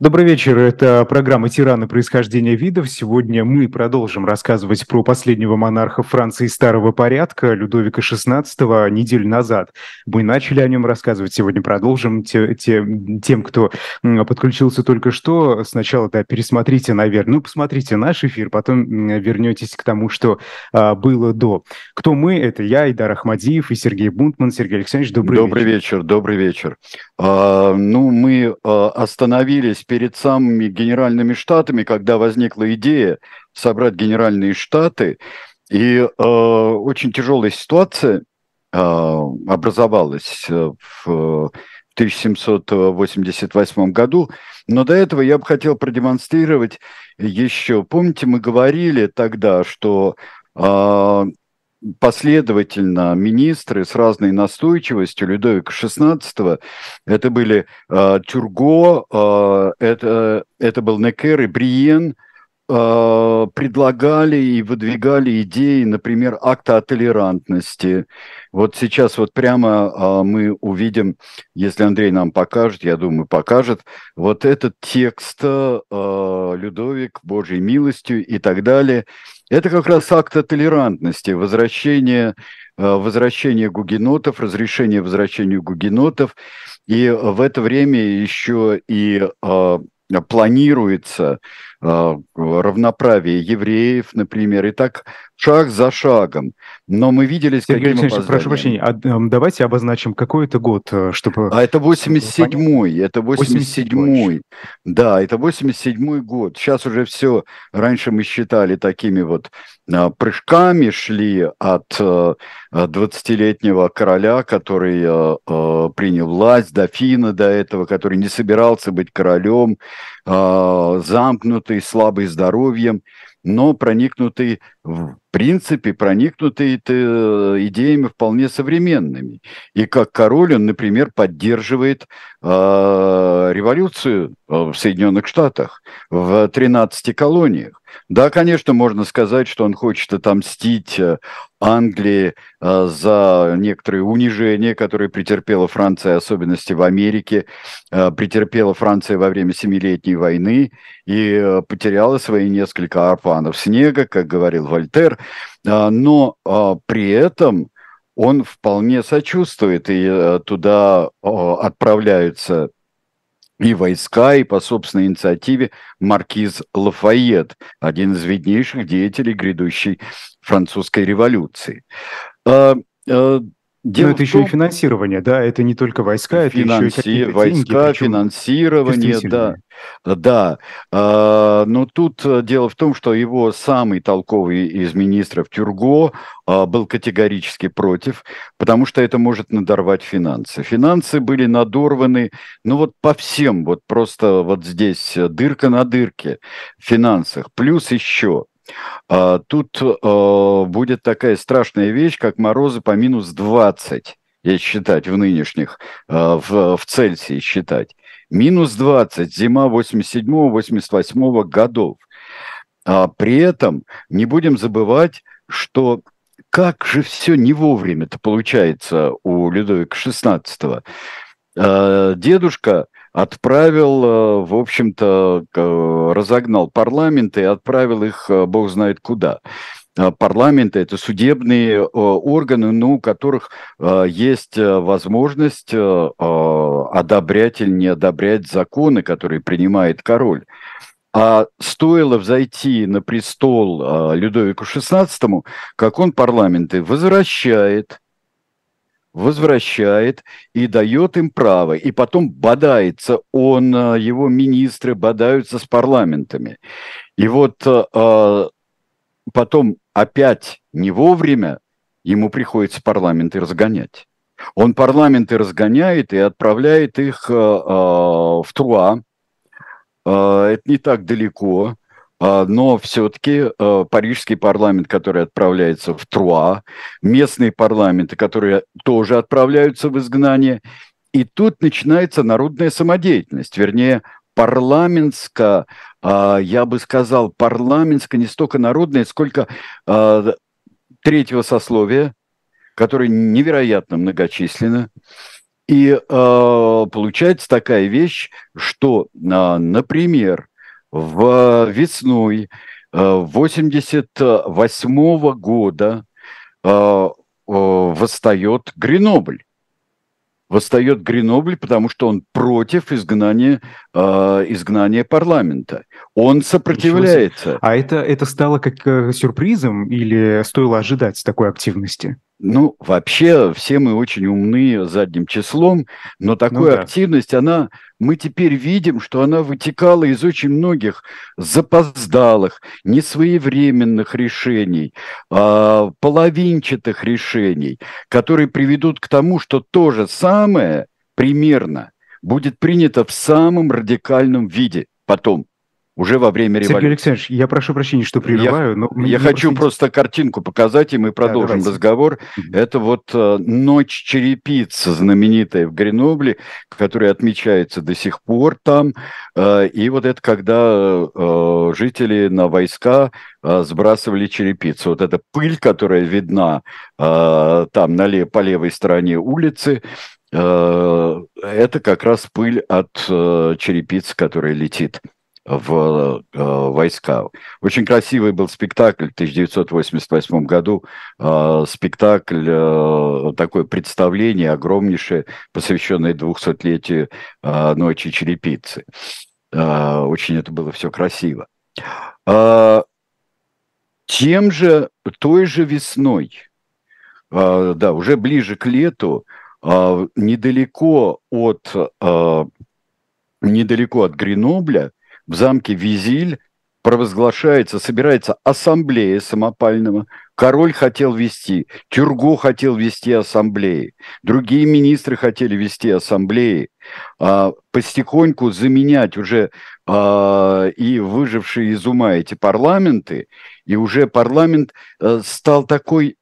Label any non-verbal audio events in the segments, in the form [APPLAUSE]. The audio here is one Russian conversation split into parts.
Добрый вечер, это программа «Тираны. Происхождения видов». Сегодня мы продолжим рассказывать про последнего монарха Франции старого порядка, Людовика XVI, неделю назад. Мы начали о нем рассказывать, сегодня продолжим. Те, те, тем, кто подключился только что, сначала да, пересмотрите, наверное, ну, посмотрите наш эфир, потом вернетесь к тому, что а, было до. Кто мы? Это я, Идар Ахмадиев и Сергей Бунтман. Сергей Александрович, добрый, добрый вечер. вечер. Добрый вечер. А, ну, мы а, остановились перед самыми генеральными штатами, когда возникла идея собрать генеральные штаты, и э, очень тяжелая ситуация э, образовалась э, в 1788 году. Но до этого я бы хотел продемонстрировать еще. Помните, мы говорили тогда, что э, последовательно министры с разной настойчивостью. Людовика XVI, это были э, Тюрго, э, это, это был Некер и Бриен, э, предлагали и выдвигали идеи, например, акта о толерантности. Вот сейчас вот прямо э, мы увидим, если Андрей нам покажет, я думаю, покажет, вот этот текст э, Людовик, Божьей милостью и так далее – это как раз акт о толерантности, возвращение, э, возвращение гугенотов, разрешение возвращению гугенотов. И в это время еще и э, планируется э, равноправие евреев, например, и так шаг за шагом. Но мы видели, с Сергей каким Алексеевич, прошу прощения, а, давайте обозначим, какой это год, э, чтобы... А это 87-й, это 87-й. Да, это 87-й год. Сейчас уже все, раньше мы считали такими вот а, прыжками шли от 20-летнего а, короля, который принял власть, дофина до этого, который не собирался быть королем, замкнутый, слабый здоровьем но проникнутый, в принципе, проникнутый идеями вполне современными. И как король он, например, поддерживает э, революцию в Соединенных Штатах в 13 колониях. Да, конечно, можно сказать, что он хочет отомстить э, Англии э, за некоторые унижения, которые претерпела Франция, особенности в Америке, э, претерпела Франция во время Семилетней войны и потеряла свои несколько арпанов снега, как говорил Вольтер, но при этом он вполне сочувствует, и туда отправляются и войска, и по собственной инициативе маркиз Лафайет, один из виднейших деятелей грядущей французской революции. Дело Но это еще том, и финансирование, да, это не только войска, это финанси... еще и войска, деньги, финансирование, да, да. А, но тут э, дело в том, что его самый толковый из министров Тюрго а, был категорически против, потому что это может надорвать финансы. Финансы были надорваны, ну вот по всем, вот просто вот здесь дырка на дырке в финансах. Плюс еще тут а, будет такая страшная вещь, как морозы по минус 20, если считать в нынешних, а, в, в Цельсии считать. Минус 20, зима 87-88 годов. При этом не будем забывать, что как же все не вовремя-то получается у Людовика XVI. Дедушка отправил, э, в общем-то, разогнал парламент и отправил их, э, бог знает куда. Э, парламенты – это судебные органы, ну, у которых есть возможность одобрять или не одобрять законы, которые принимает король. А стоило взойти на престол Людовику XVI, как он парламенты возвращает, возвращает и дает им право. И потом бодается он, э, его министры бодаются с парламентами. И вот э, э, потом опять не вовремя ему приходится парламенты разгонять. Он парламенты разгоняет и отправляет их в Труа. Это не так далеко. А, но все-таки э, парижский парламент, который отправляется в Труа, местные парламенты, которые тоже отправляются в изгнание, и тут начинается народная самодеятельность, вернее, парламентская, я бы сказал, парламентская не столько народная, сколько а, третьего сословия, которое невероятно многочисленно, И э, получается такая вещь, что, например, в весной 88 -го года э, восстает Гренобль. Восстает Гренобль, потому что он против изгнания, э, изгнания парламента. Он сопротивляется. А это, это стало как э, сюрпризом или стоило ожидать такой активности? Ну, вообще, все мы очень умны задним числом, но такая ну, да. активность, она, мы теперь видим, что она вытекала из очень многих запоздалых, несвоевременных решений, э, половинчатых решений, которые приведут к тому, что то же самое примерно будет принято в самом радикальном виде потом уже во время революции. Сергей Александрович, я прошу прощения, что прерываю, я, но... Я хочу просто... просто картинку показать, и мы продолжим да, разговор. Это вот э, «Ночь черепиц», знаменитая в Гренобле, которая отмечается до сих пор там. Э, и вот это когда э, жители на войска э, сбрасывали черепицу. Вот эта пыль, которая видна э, там на лев, по левой стороне улицы, это как раз пыль от э, черепицы, которая летит в э, войска. Очень красивый был спектакль в 1988 году, э, спектакль, э, такое представление огромнейшее, посвященное 200-летию э, Ночи Черепицы. Э, очень это было все красиво. Э, тем же, той же весной, э, да, уже ближе к лету, э, недалеко от, э, недалеко от Гренобля, в замке Визиль провозглашается, собирается ассамблея самопального. Король хотел вести, Тюрго хотел вести ассамблеи, другие министры хотели вести ассамблеи, а, постепеньку заменять уже а, и выжившие из ума эти парламенты, и уже парламент а, стал такой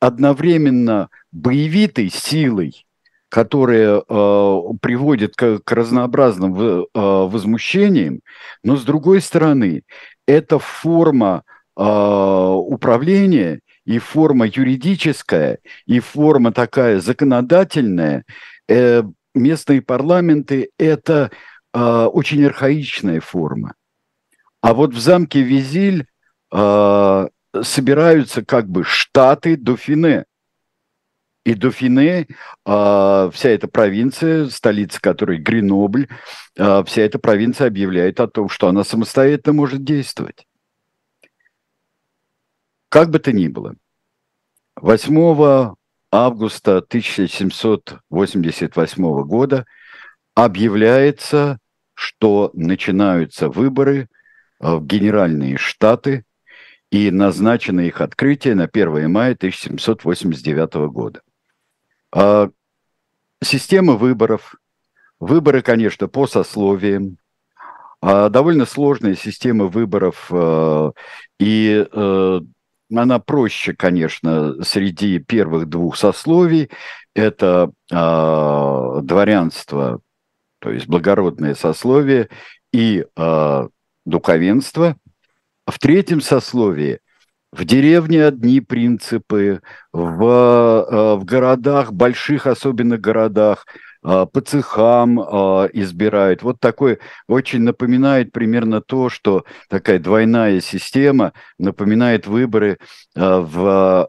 одновременно боевитой силой, которые э, приводят к, к разнообразным э, возмущениям, но с другой стороны, это форма э, управления и форма юридическая, и форма такая законодательная. Э, местные парламенты – это э, очень архаичная форма. А вот в замке Визиль э, собираются как бы штаты Дофине – и Дофине, а, вся эта провинция, столица которой Гренобль, а, вся эта провинция объявляет о том, что она самостоятельно может действовать. Как бы то ни было, 8 августа 1788 года объявляется, что начинаются выборы а, в Генеральные Штаты, и назначено их открытие на 1 мая 1789 года. А, система выборов. Выборы, конечно, по сословиям. А, довольно сложная система выборов. А, и она проще, конечно, среди первых двух сословий. Это дворянство, то есть благородное сословие, и духовенство. В третьем сословии в деревне одни принципы, в, э, в городах, больших особенно городах, э, по цехам э, избирают. Вот такой очень напоминает примерно то, что такая двойная система напоминает выборы в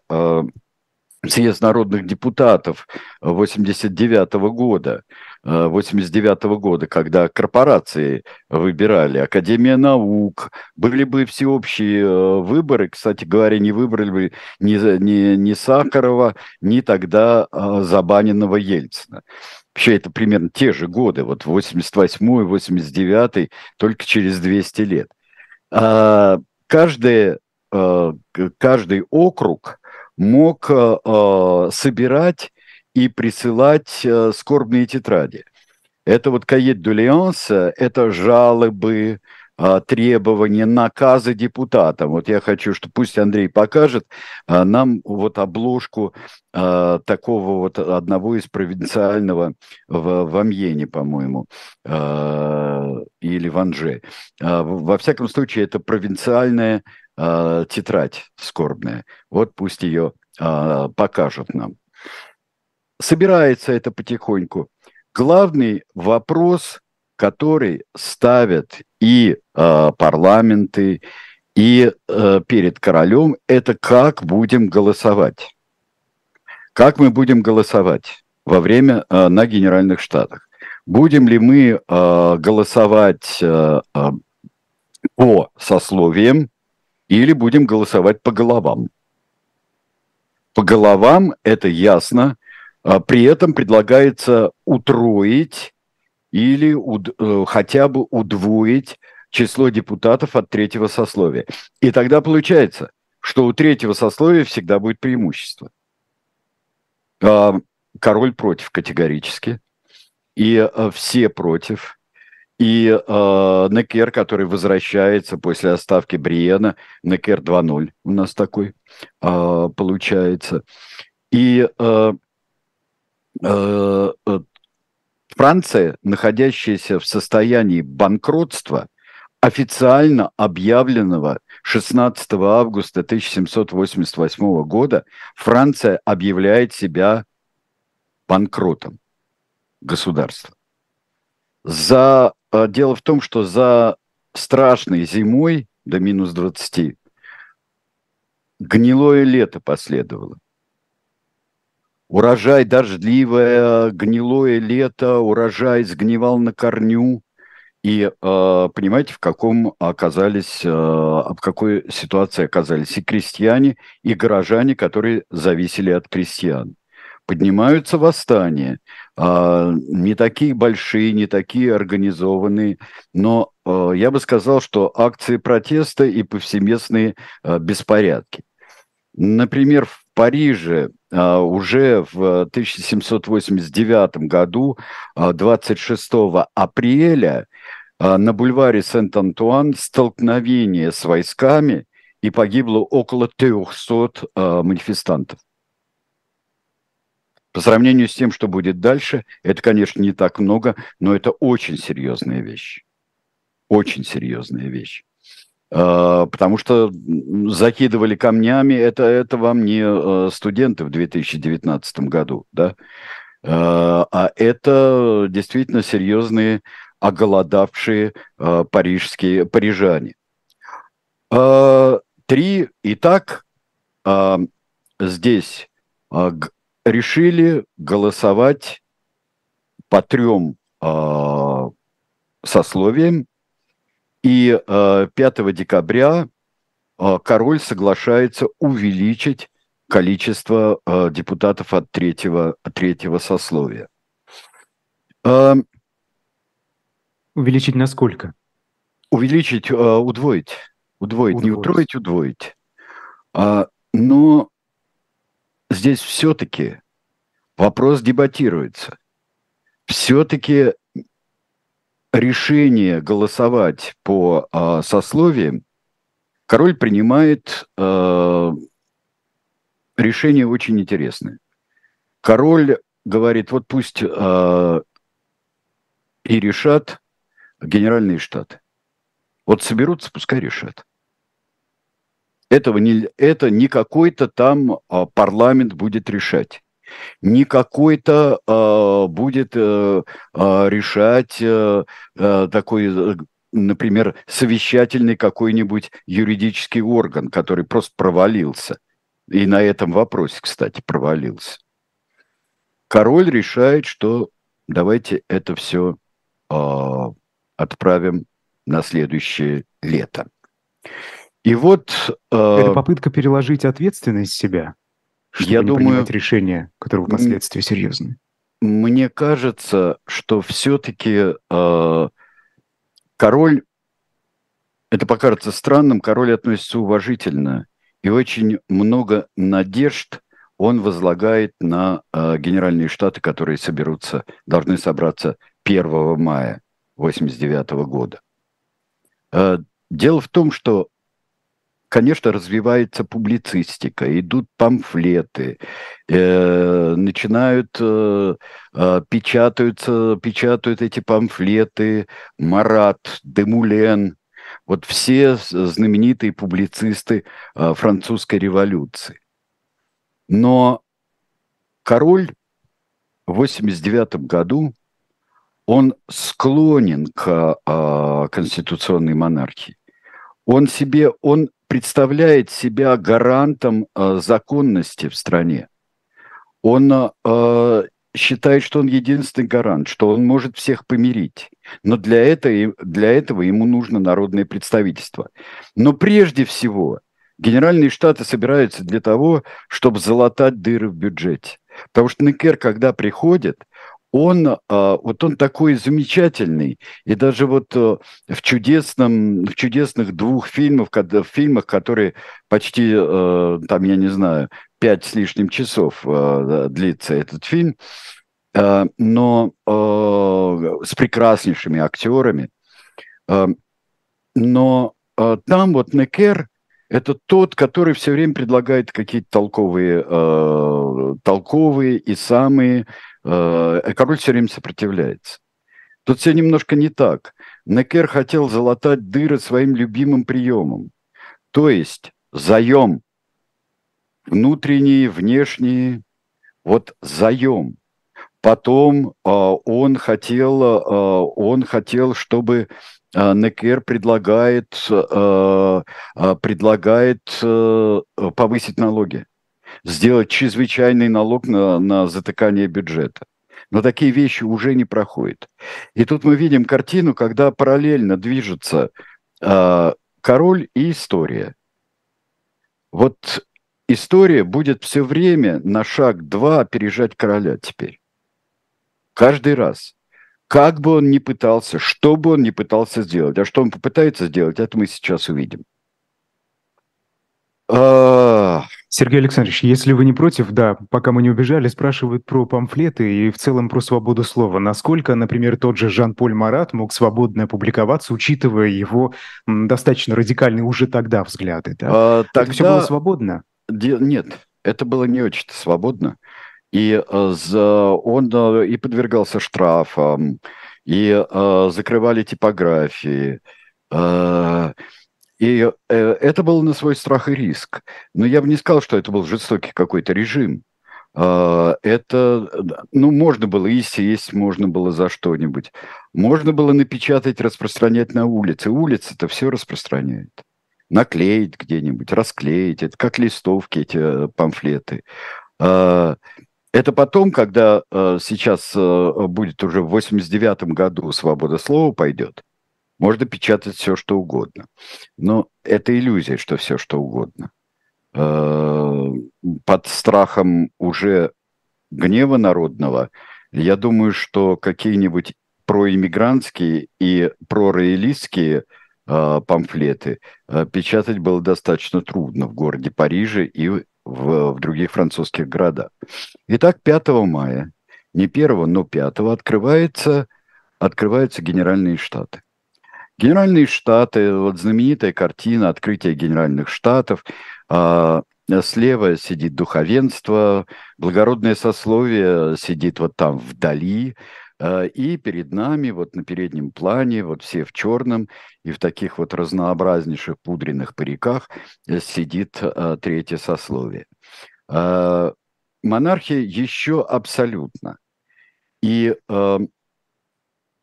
съезд народных депутатов 89 года. 89 -го года, когда корпорации выбирали, Академия наук, были бы всеобщие э, выборы, кстати говоря, не выбрали бы ни, ни, ни Сахарова, ни тогда э, забаненного Ельцина. Вообще это примерно те же годы, вот 88-й, 89-й, только через 200 лет. А каждый, э, каждый округ мог собирать и присылать э, скорбные тетради. Это вот кает дулианса, это жалобы, э, требования, наказы депутатам. Вот я хочу, что пусть Андрей покажет э, нам вот обложку э, такого вот одного из провинциального в, в Амьене, по-моему, или в Анже. Во всяком случае, это провинциальная тетрадь скорбная. Вот пусть ее покажут нам. Собирается это потихоньку. главный вопрос, который ставят и э, парламенты, и э, перед королем, это как будем голосовать. Как мы будем голосовать во время э, на Генеральных Штатах? Будем ли мы э, голосовать э, э, по сословиям или будем голосовать по головам? По головам это ясно. А при этом предлагается утроить или уд, э, хотя бы удвоить число депутатов от третьего сословия. И тогда получается, что у третьего сословия всегда будет преимущество. А, король против категорически, и а, все против. И э, Некер, который возвращается после оставки Бриена, Некер 2.0 у нас такой э, получается. И э, э, Франция, находящаяся в состоянии банкротства, официально объявленного 16 августа 1788 года Франция объявляет себя банкротом государства. За, а, дело в том, что за страшной зимой до минус 20 гнилое лето последовало. Урожай дождливое, гнилое лето, урожай сгнивал на корню – и э, понимаете, в каком оказались, э, в какой ситуации оказались и крестьяне, и горожане, которые зависели от крестьян. Поднимаются восстания, э, не такие большие, не такие организованные, но э, я бы сказал, что акции протеста и повсеместные э, беспорядки. Например, Париже Uh, уже в 1789 году, uh, 26 апреля, uh, на бульваре Сент-Антуан столкновение с войсками, и погибло около 300 манифестантов. По сравнению с тем, что будет дальше, это, конечно, не так много, но это очень серьезная вещь. Очень серьезная вещь. А, потому что закидывали камнями, это, это вам не э, студенты в 2019 году, да, а, а это действительно серьезные оголодавшие а, парижские парижане. Три, и так здесь решили голосовать по трем сословиям, и э, 5 декабря э, король соглашается увеличить количество э, депутатов от третьего, третьего сословия. Э, увеличить на сколько? Увеличить, э, удвоить. Удвоить, удвоить. не утроить, удвоить. А, но здесь все-таки вопрос дебатируется. Все-таки решение голосовать по э, сословиям, король принимает э, решение очень интересное. Король говорит, вот пусть э, и решат генеральные штаты. Вот соберутся, пускай решат. Этого не, это не какой-то там парламент будет решать не какой-то э, будет э, э, решать э, э, такой, э, например, совещательный какой-нибудь юридический орган, который просто провалился. И на этом вопросе, кстати, провалился. Король решает, что давайте это все э, отправим на следующее лето. И вот... Э, это попытка переложить ответственность себя чтобы я не думаю, принимать решения, которые впоследствии серьезные? Мне кажется, что все-таки э, король, это покажется странным, король относится уважительно, и очень много надежд он возлагает на э, Генеральные Штаты, которые соберутся, должны собраться 1 мая 1989 года. Э, дело в том, что конечно, развивается публицистика, идут памфлеты, э, начинают, э, э, печатаются, печатают эти памфлеты Марат, Демулен, вот все знаменитые публицисты э, французской революции. Но король в 89 году он склонен к э, конституционной монархии. Он себе, он представляет себя гарантом э, законности в стране. Он э, считает, что он единственный гарант, что он может всех помирить. Но для этого, для этого ему нужно народное представительство. Но прежде всего, Генеральные Штаты собираются для того, чтобы залатать дыры в бюджете. Потому что Некер, когда приходит, он, а, вот он такой замечательный, и даже вот э, в чудесном, в чудесных двух фильмах, в фильмах, которые почти, э, там, я не знаю, пять с лишним часов э, длится этот фильм, но с прекраснейшими актерами, но там вот Некер это тот, который все время предлагает какие-то толковые, э, толковые и самые... Э, король все время сопротивляется. Тут все немножко не так. Некер хотел залатать дыры своим любимым приемом. То есть заем. Внутренние, внешние. Вот заем. Потом э, он хотел, э, он хотел, чтобы а, Некер предлагает, а, а, предлагает э, повысить налоги, сделать чрезвычайный налог на, на затыкание бюджета. Но такие вещи уже не проходят. И тут мы видим картину, когда параллельно движется король и история. Вот история будет все время на шаг два опережать короля теперь. Каждый раз. Как бы он ни пытался, что бы он ни пытался сделать, а что он попытается сделать, это мы сейчас увидим. А, Сергей Александрович, если вы не против, да, пока мы не убежали, спрашивают про памфлеты и в целом про свободу слова. Насколько, например, тот же Жан-Поль Марат мог свободно публиковаться, учитывая его достаточно радикальные уже тогда взгляды? Да? А, тогда... Это все было свободно? Нет, это было не очень свободно и э, он э, и подвергался штрафам, и э, закрывали типографии. И это было на свой страх и риск. Но я бы не сказал, что это был жестокий какой-то режим. Это, ну, можно было и сесть, можно было за что-нибудь. Можно было напечатать, распространять на улице. Улица-то все распространяет. Наклеить где-нибудь, расклеить. Это как листовки, эти памфлеты. Это потом, когда э, сейчас э, будет уже в 89 году свобода слова пойдет, можно печатать все, что угодно. Но это иллюзия, что все, что угодно. Э, под страхом уже гнева народного, я думаю, что какие-нибудь проиммигрантские и пророялистские э, памфлеты э, печатать было достаточно трудно в городе Париже и в, в других французских городах. Итак, 5 мая, не 1, но 5 открывается, открываются Генеральные Штаты. Генеральные Штаты, вот знаменитая картина открытия Генеральных Штатов, а, слева сидит духовенство, благородное сословие сидит вот там вдали, а, и перед нами, вот на переднем плане, вот все в черном и в таких вот разнообразнейших пудренных париках сидит а, третье сословие. Монархия еще абсолютно. И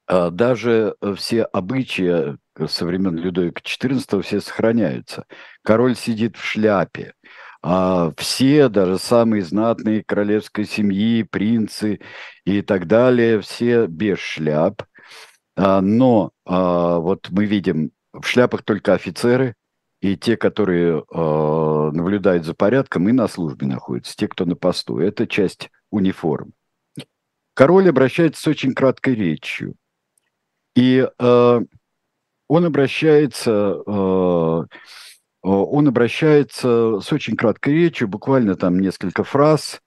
даже все обычаи со времен Людовика XIV все сохраняются. Король сидит в шляпе, а все, даже самые знатные королевской семьи, принцы и так далее, все без шляп. А, но а, вот мы видим в шляпах только офицеры и те, которые а, наблюдают за порядком и на службе находятся, те, кто на посту. Это часть униформ. Король обращается с очень краткой речью. И он обращается Э, он обращается с очень краткой речью, буквально там несколько фраз,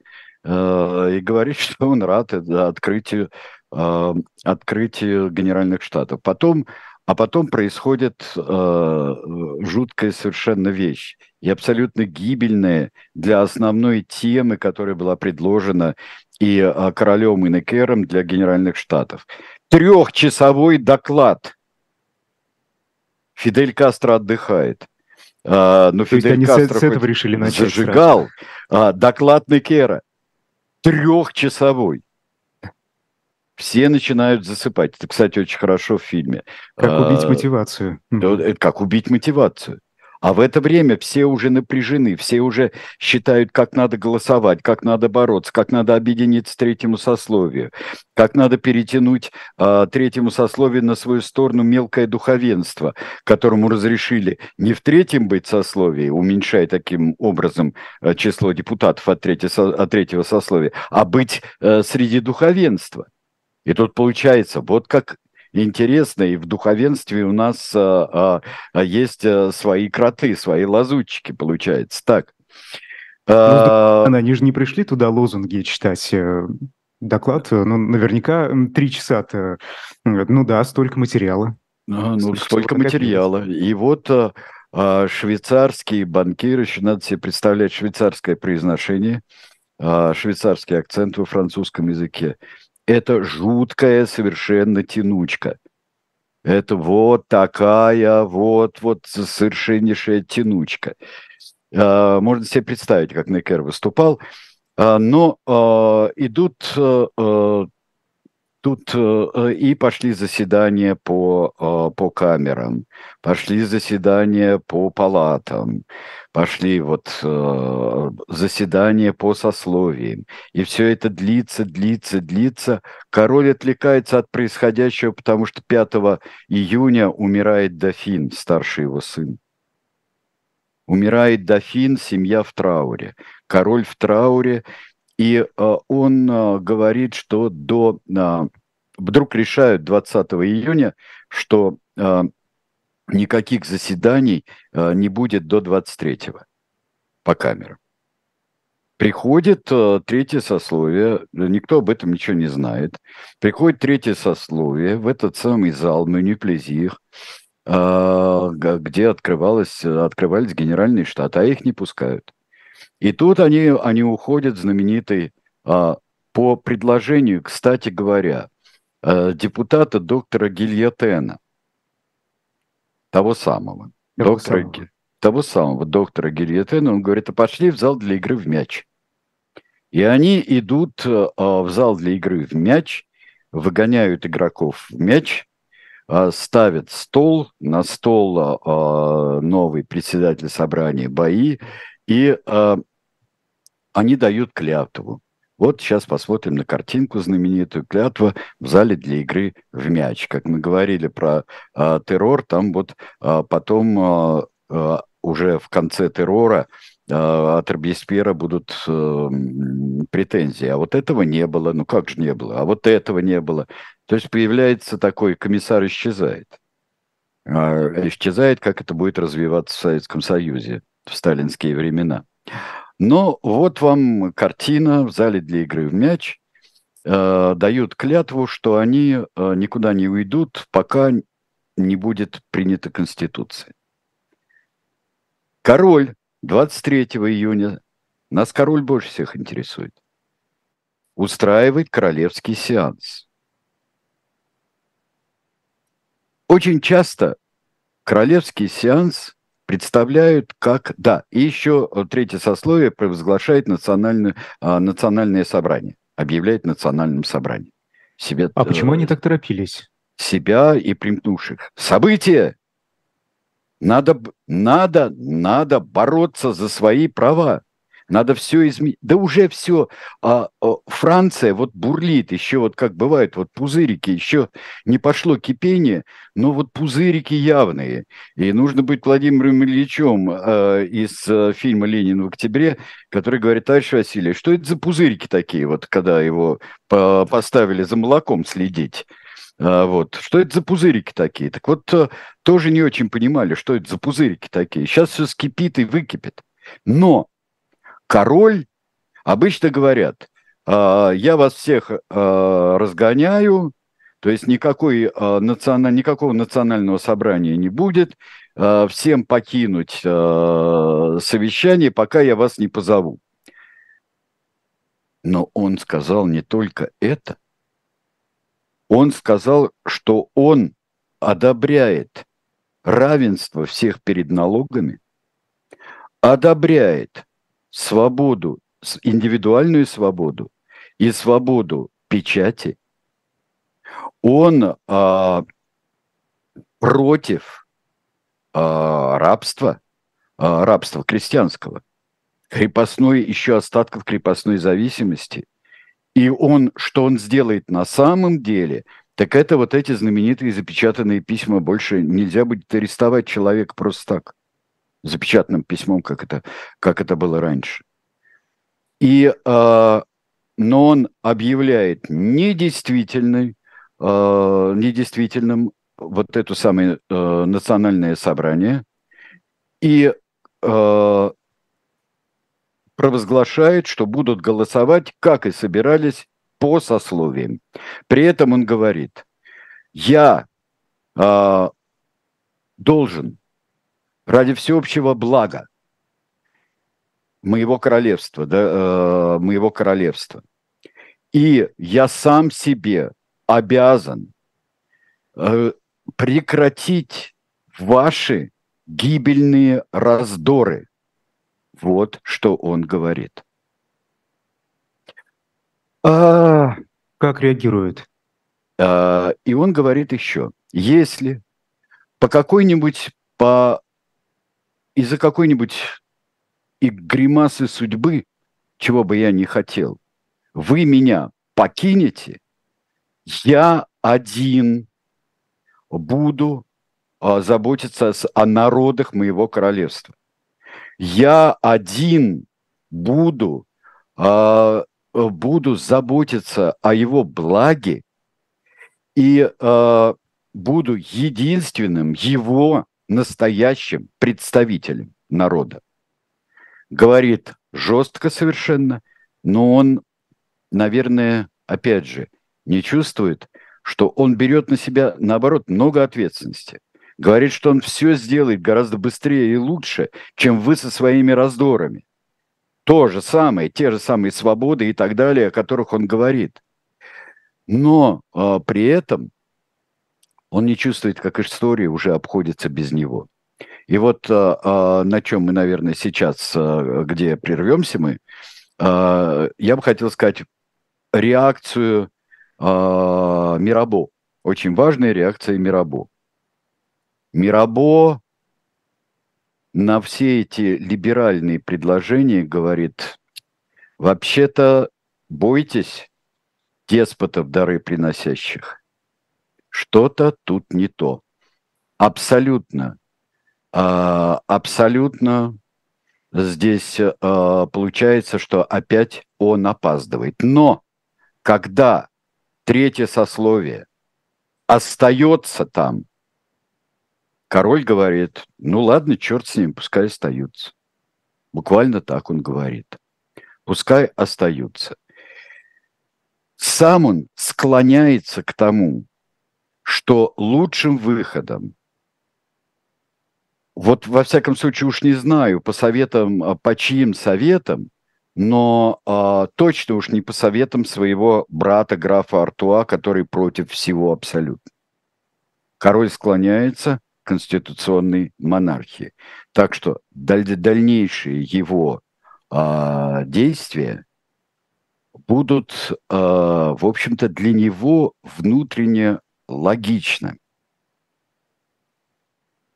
э, и говорит, [LAUGHS] что он рад открытию, э, открытию Генеральных Штатов. Потом, а потом происходит жуткая совершенно вещь и абсолютно гибельная для основной темы, которая была предложена и королем и Некером для Генеральных Штатов. Трехчасовой доклад. Фидель Кастро отдыхает. А, но Фидель они Кастро с, этого решили начать зажигал а, доклад Некера трехчасовой. все начинают засыпать. Это, кстати, очень хорошо в фильме. Как убить а, мотивацию. Как убить мотивацию. А в это время все уже напряжены, все уже считают, как надо голосовать, как надо бороться, как надо объединиться третьему сословию, как надо перетянуть э, третьему сословию на свою сторону мелкое духовенство, которому разрешили не в третьем быть сословии, уменьшая таким образом э, число депутатов от, третьего, от третьего сословия, а быть э, среди духовенства. И тут получается, вот как интересно, и в духовенстве у нас а, а, есть а, свои кроты, свои лазутчики, получается. Так. Ну, а... Они же не пришли туда лозунги читать. Э, доклад, э, ну, наверняка три часа-то, ну да, столько материала. А, ну, столько, столько материала. И вот а, а, швейцарские банкиры, еще надо себе представлять швейцарское произношение, а, швейцарский акцент во французском языке это жуткая совершенно тянучка. Это вот такая вот, вот совершеннейшая тянучка. А, можно себе представить, как Некер выступал. А, но а, идут Тут э, и пошли заседания по, э, по камерам, пошли заседания по палатам, пошли вот э, заседания по сословиям. И все это длится, длится, длится. Король отвлекается от происходящего, потому что 5 июня умирает дофин, старший его сын. Умирает дофин, семья в трауре. Король в трауре, и э, он э, говорит, что до... Э, вдруг решают 20 июня, что никаких заседаний не будет до 23-го по камерам. Приходит третье сословие, никто об этом ничего не знает. Приходит третье сословие в этот самый зал Мюниплезир, где открывалось, открывались генеральные штаты, а их не пускают. И тут они, они уходят, знаменитый, а, по предложению, кстати говоря, а, депутата доктора Гильотена, того самого, того доктора, самого. того самого доктора Гильотена, он говорит, а пошли в зал для игры в мяч. И они идут а, в зал для игры в мяч, выгоняют игроков в мяч, ставят стол, на стол а, новый председатель собрания бои, и а, они дают клятву. Вот сейчас посмотрим на картинку знаменитую клятву в зале для игры в мяч. Как мы говорили про а, террор, там вот а, потом а, уже в конце террора а, от Робеспьера будут а, претензии. А вот этого не было. Ну как же не было? А вот этого не было. То есть появляется такой комиссар исчезает. А, исчезает, как это будет развиваться в Советском Союзе в сталинские времена. Но вот вам картина в зале для игры в мяч. Э, дают клятву, что они э, никуда не уйдут, пока не будет принята Конституция. Король 23 июня, нас король больше всех интересует, устраивает королевский сеанс. Очень часто королевский сеанс представляют как... Да, и еще э, третье сословие провозглашает национальное, а, национальное собрание, объявляет национальным собранием. Себе, а почему они так торопились? Себя и примкнувших. События! Надо, надо, надо бороться за свои права. Надо все изменить. Да уже все. А, а, Франция вот бурлит, еще вот как бывает, вот пузырики, еще не пошло кипение, но вот пузырики явные. И нужно быть Владимиром Ильичем а, из а, фильма «Ленин в октябре», который говорит, товарищ Василий, что это за пузырики такие, вот когда его по поставили за молоком следить? А, вот. Что это за пузырики такие? Так вот, а, тоже не очень понимали, что это за пузырики такие. Сейчас все скипит и выкипит. Но король, обычно говорят, «А, я вас всех а, разгоняю, то есть никакой, а, националь... никакого национального собрания не будет, всем покинуть совещание, пока я вас не позову. Но он сказал не только это. Он сказал, что он одобряет равенство всех перед налогами, одобряет свободу, индивидуальную свободу и свободу печати, Он э, против э, рабства, э, рабства крестьянского, крепостной, еще остатков крепостной зависимости. И он, что он сделает на самом деле, так это вот эти знаменитые запечатанные письма. Больше нельзя будет арестовать человека просто так, запечатанным письмом, как это, как это было раньше. И, э, но он объявляет недействительной, э, недействительным вот это самое э, национальное собрание и э, провозглашает, что будут голосовать, как и собирались, по сословиям. При этом он говорит, я э, должен ради всеобщего блага моего королевства, да, э, моего королевства, и я сам себе обязан э, прекратить ваши гибельные раздоры. Вот что он говорит. А, как реагирует? А, и он говорит еще, если по какой-нибудь, по из-за какой-нибудь и гримасы судьбы, чего бы я не хотел, вы меня покинете, я один буду а, заботиться о народах моего королевства. Я один буду, а, буду заботиться о его благе и а, буду единственным его настоящим представителем народа. Говорит жестко совершенно, но он, наверное, опять же, не чувствует, что он берет на себя, наоборот, много ответственности. Говорит, что он все сделает гораздо быстрее и лучше, чем вы со своими раздорами. То же самое, те же самые свободы и так далее, о которых он говорит. Но э, при этом он не чувствует, как история уже обходится без него. И вот э, э, на чем мы, наверное, сейчас, э, где прервемся мы, я бы хотел сказать реакцию Мирабо. Очень важная реакция Мирабо. Мирабо на все эти либеральные предложения говорит, вообще-то бойтесь деспотов дары приносящих. Что-то тут не то. Абсолютно, э, абсолютно здесь э, получается, что опять он опаздывает. Но когда третье сословие остается там, король говорит, ну ладно, черт с ним, пускай остаются. Буквально так он говорит. Пускай остаются. Сам он склоняется к тому, что лучшим выходом, вот во всяком случае уж не знаю, по советам, а по чьим советам, но э, точно уж не по советам своего брата графа Артуа, который против всего абсолютно. Король склоняется к конституционной монархии. Так что даль- дальнейшие его э, действия будут, э, в общем-то, для него внутренне логичны.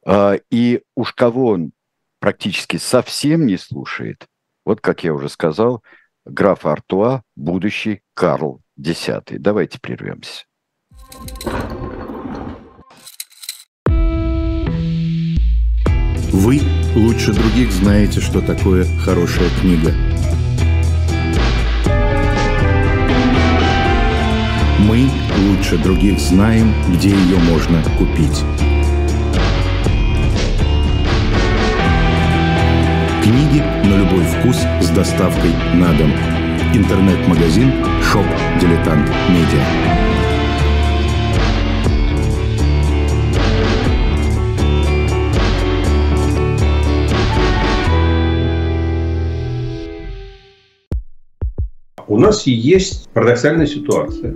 Э, и уж кого он практически совсем не слушает, вот, как я уже сказал, граф Артуа, будущий Карл X. Давайте прервемся. Вы лучше других знаете, что такое хорошая книга. Мы лучше других знаем, где ее можно купить. Книги на любой вкус с доставкой на дом. Интернет-магазин Shop Дилетант Медиа. У нас есть парадоксальная ситуация.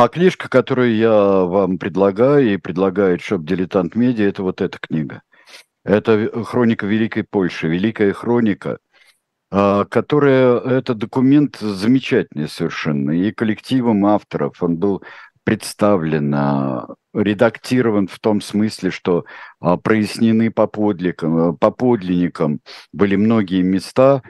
А книжка, которую я вам предлагаю и предлагает shop diletant media, это вот эта книга. Это хроника Великой Польши, Великая хроника, а, которая, это документ замечательный совершенно, и коллективом авторов. Он был представлен, а, редактирован в том смысле, что а, прояснены по подлинникам, по подлинникам были многие места.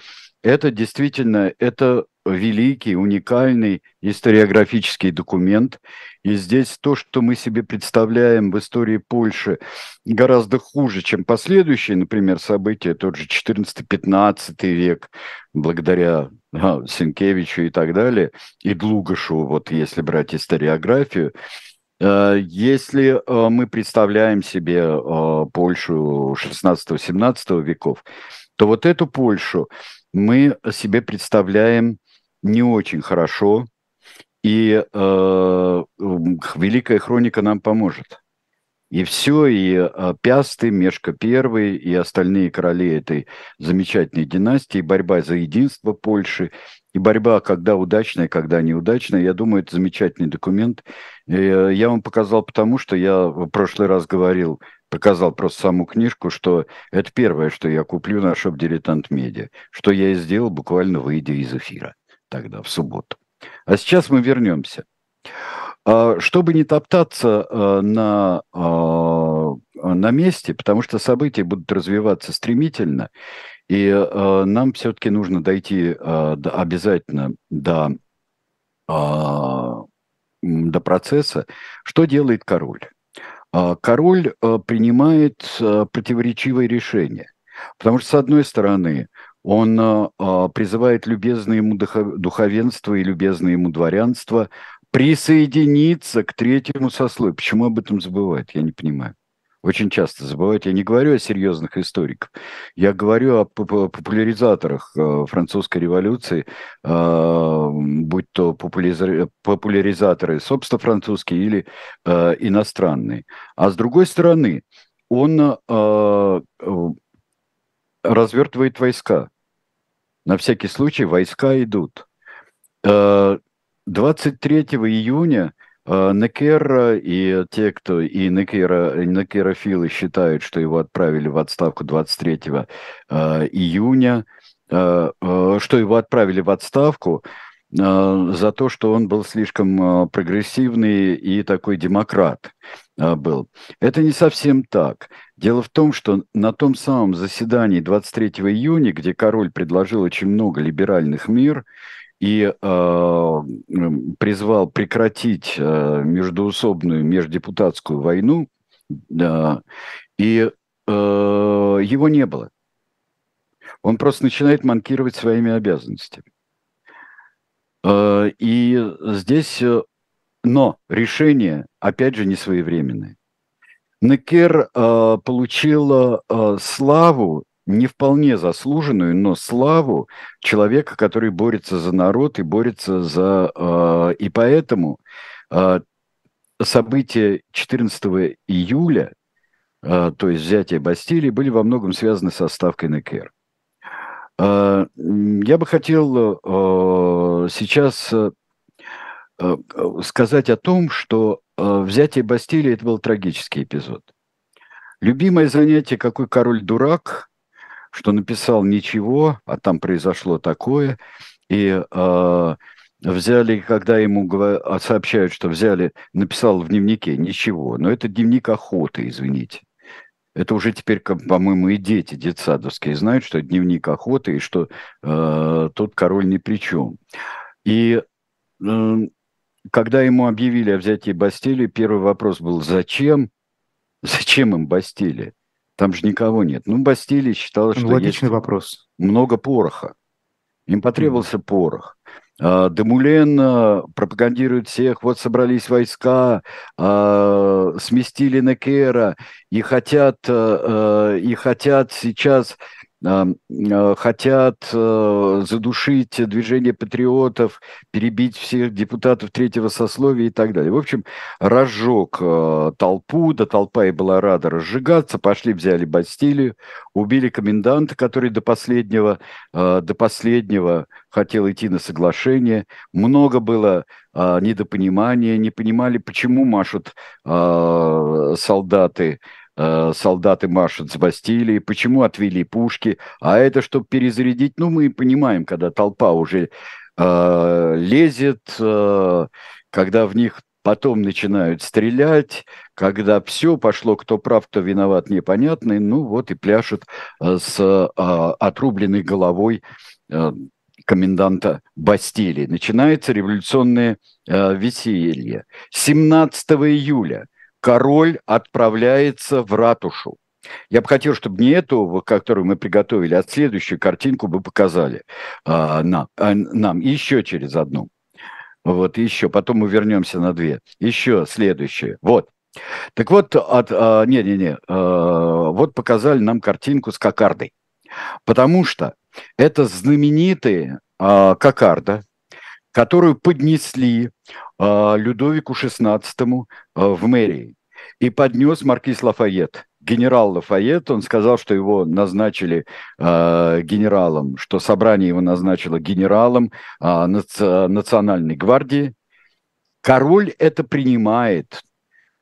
Это действительно, это великий, уникальный историографический документ. И здесь то, что мы себе представляем в истории Польши, гораздо хуже, чем последующие, например, события, тот же 14-15 век, благодаря а, Сенкевичу и так далее, и Длугашу, вот если брать историографию, э, если э, мы представляем себе э, Польшу 16-17 веков, то вот эту Польшу мы себе представляем не очень хорошо, и э, Великая Хроника нам поможет. И все, и э, Пясты, Мешка Первый, и остальные короли этой замечательной династии, борьба за единство Польши, и борьба, когда удачная, когда неудачная, я думаю, это замечательный документ. И э, я вам показал потому, что я в прошлый раз говорил, показал просто саму книжку, что это первое, что я куплю на шоп «Дилетант Медиа», что я и сделал, буквально выйдя из эфира тогда, в субботу. А сейчас мы вернемся. А, чтобы не топтаться а, на, а, на месте, потому что события будут развиваться стремительно, и нам все-таки нужно дойти обязательно до, до процесса. Что делает король? Король принимает противоречивые решения. Потому что, с одной стороны, он призывает любезное ему духовенство и любезное ему дворянство присоединиться к третьему сословию. Почему об этом забывают? Я не понимаю. Очень часто забывают. Я не говорю о серьезных историках. Я говорю о популяризаторах э, французской революции, э, будь то популяризаторы, собственно, французские или иностранные. А с другой стороны, он развертывает войска. На всякий случай войска идут. 23 э, июня э, Некера и те, кто и Некера, Некерофилы считают, что его отправили в отставку 23 э, июня, что его отправили в отставку за то, что он был слишком прогрессивный и такой демократ был. Это не совсем так. Дело в том, что на том самом заседании 23 июня, где король предложил очень много либеральных мер и э, призвал прекратить э, междуусобную междепутатскую войну, э, и э, его не было. Он просто начинает манкировать своими обязанностями. Э, и здесь, но решение, опять же, не своевременное. Некер э, получил э, славу, не вполне заслуженную, но славу человека, который борется за народ и борется за... Э, и поэтому э, события 14 июля, э, то есть взятие Бастилии, были во многом связаны со ставкой Некер. Э, я бы хотел э, сейчас э сказать о том, что Э, взятие Бастилии – это был трагический эпизод. Любимое занятие «Какой король дурак», что написал ничего, а там произошло такое, и э, взяли, когда ему а, сообщают, что взяли, написал в дневнике ничего, но это дневник охоты, извините. Это уже теперь, по-моему, и дети детсадовские знают, что дневник охоты, и что э, тот король ни при чем. И э, когда ему объявили о взятии Бастилии, первый вопрос был, зачем? Зачем им Бастилия? Там же никого нет. Ну, Бастилия считала, что Логичный есть вопрос. много пороха. Им потребовался mm. порох. А, Демулен а, пропагандирует всех, вот собрались войска, а, сместили Некера и хотят, и хотят сейчас хотят задушить движение патриотов, перебить всех депутатов третьего сословия и так далее. В общем, разжег толпу, да толпа и была рада разжигаться, пошли, взяли Бастилию, убили коменданта, который до последнего, до последнего хотел идти на соглашение. Много было недопонимания, не понимали, почему машут солдаты Э, солдаты маршат с Бастилии, почему отвели пушки, а это чтобы перезарядить, ну, мы понимаем, когда толпа уже э, лезет, э, когда в них потом начинают стрелять, когда все пошло, кто прав, кто виноват, непонятно, ну вот и пляшут э, с э, отрубленной головой э, коменданта Бастилии. Начинается революционное э, веселье. 17 июля – король отправляется в ратушу. Я бы хотел, чтобы не эту, которую мы приготовили, а следующую картинку бы показали а, нам, а, нам. еще через одну. Вот, еще. Потом мы вернемся на две. Еще следующее. Вот. Так вот, от, а, не-не-не, а, вот показали нам картинку с кокардой. Потому что это знаменитые а, кокарда, которую поднесли э, Людовику XVI э, в мэрии. И поднес маркиз Лафайет, генерал Лафайет, он сказал, что его назначили э, генералом, что собрание его назначило генералом э, наци- национальной гвардии. Король это принимает.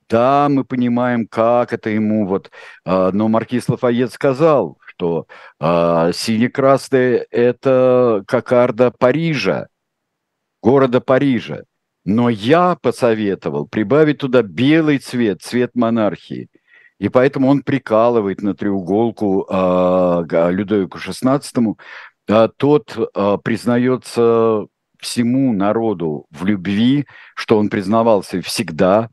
Да, мы понимаем, как это ему вот, э, но маркиз Лафайет сказал, что э, сине-красное – это кокарда Парижа, города Парижа. Но я посоветовал прибавить туда белый цвет, цвет монархии. И поэтому он прикалывает на треуголку э, Людовику XVI. Э, тот э, признается всему народу в любви, что он признавался всегда,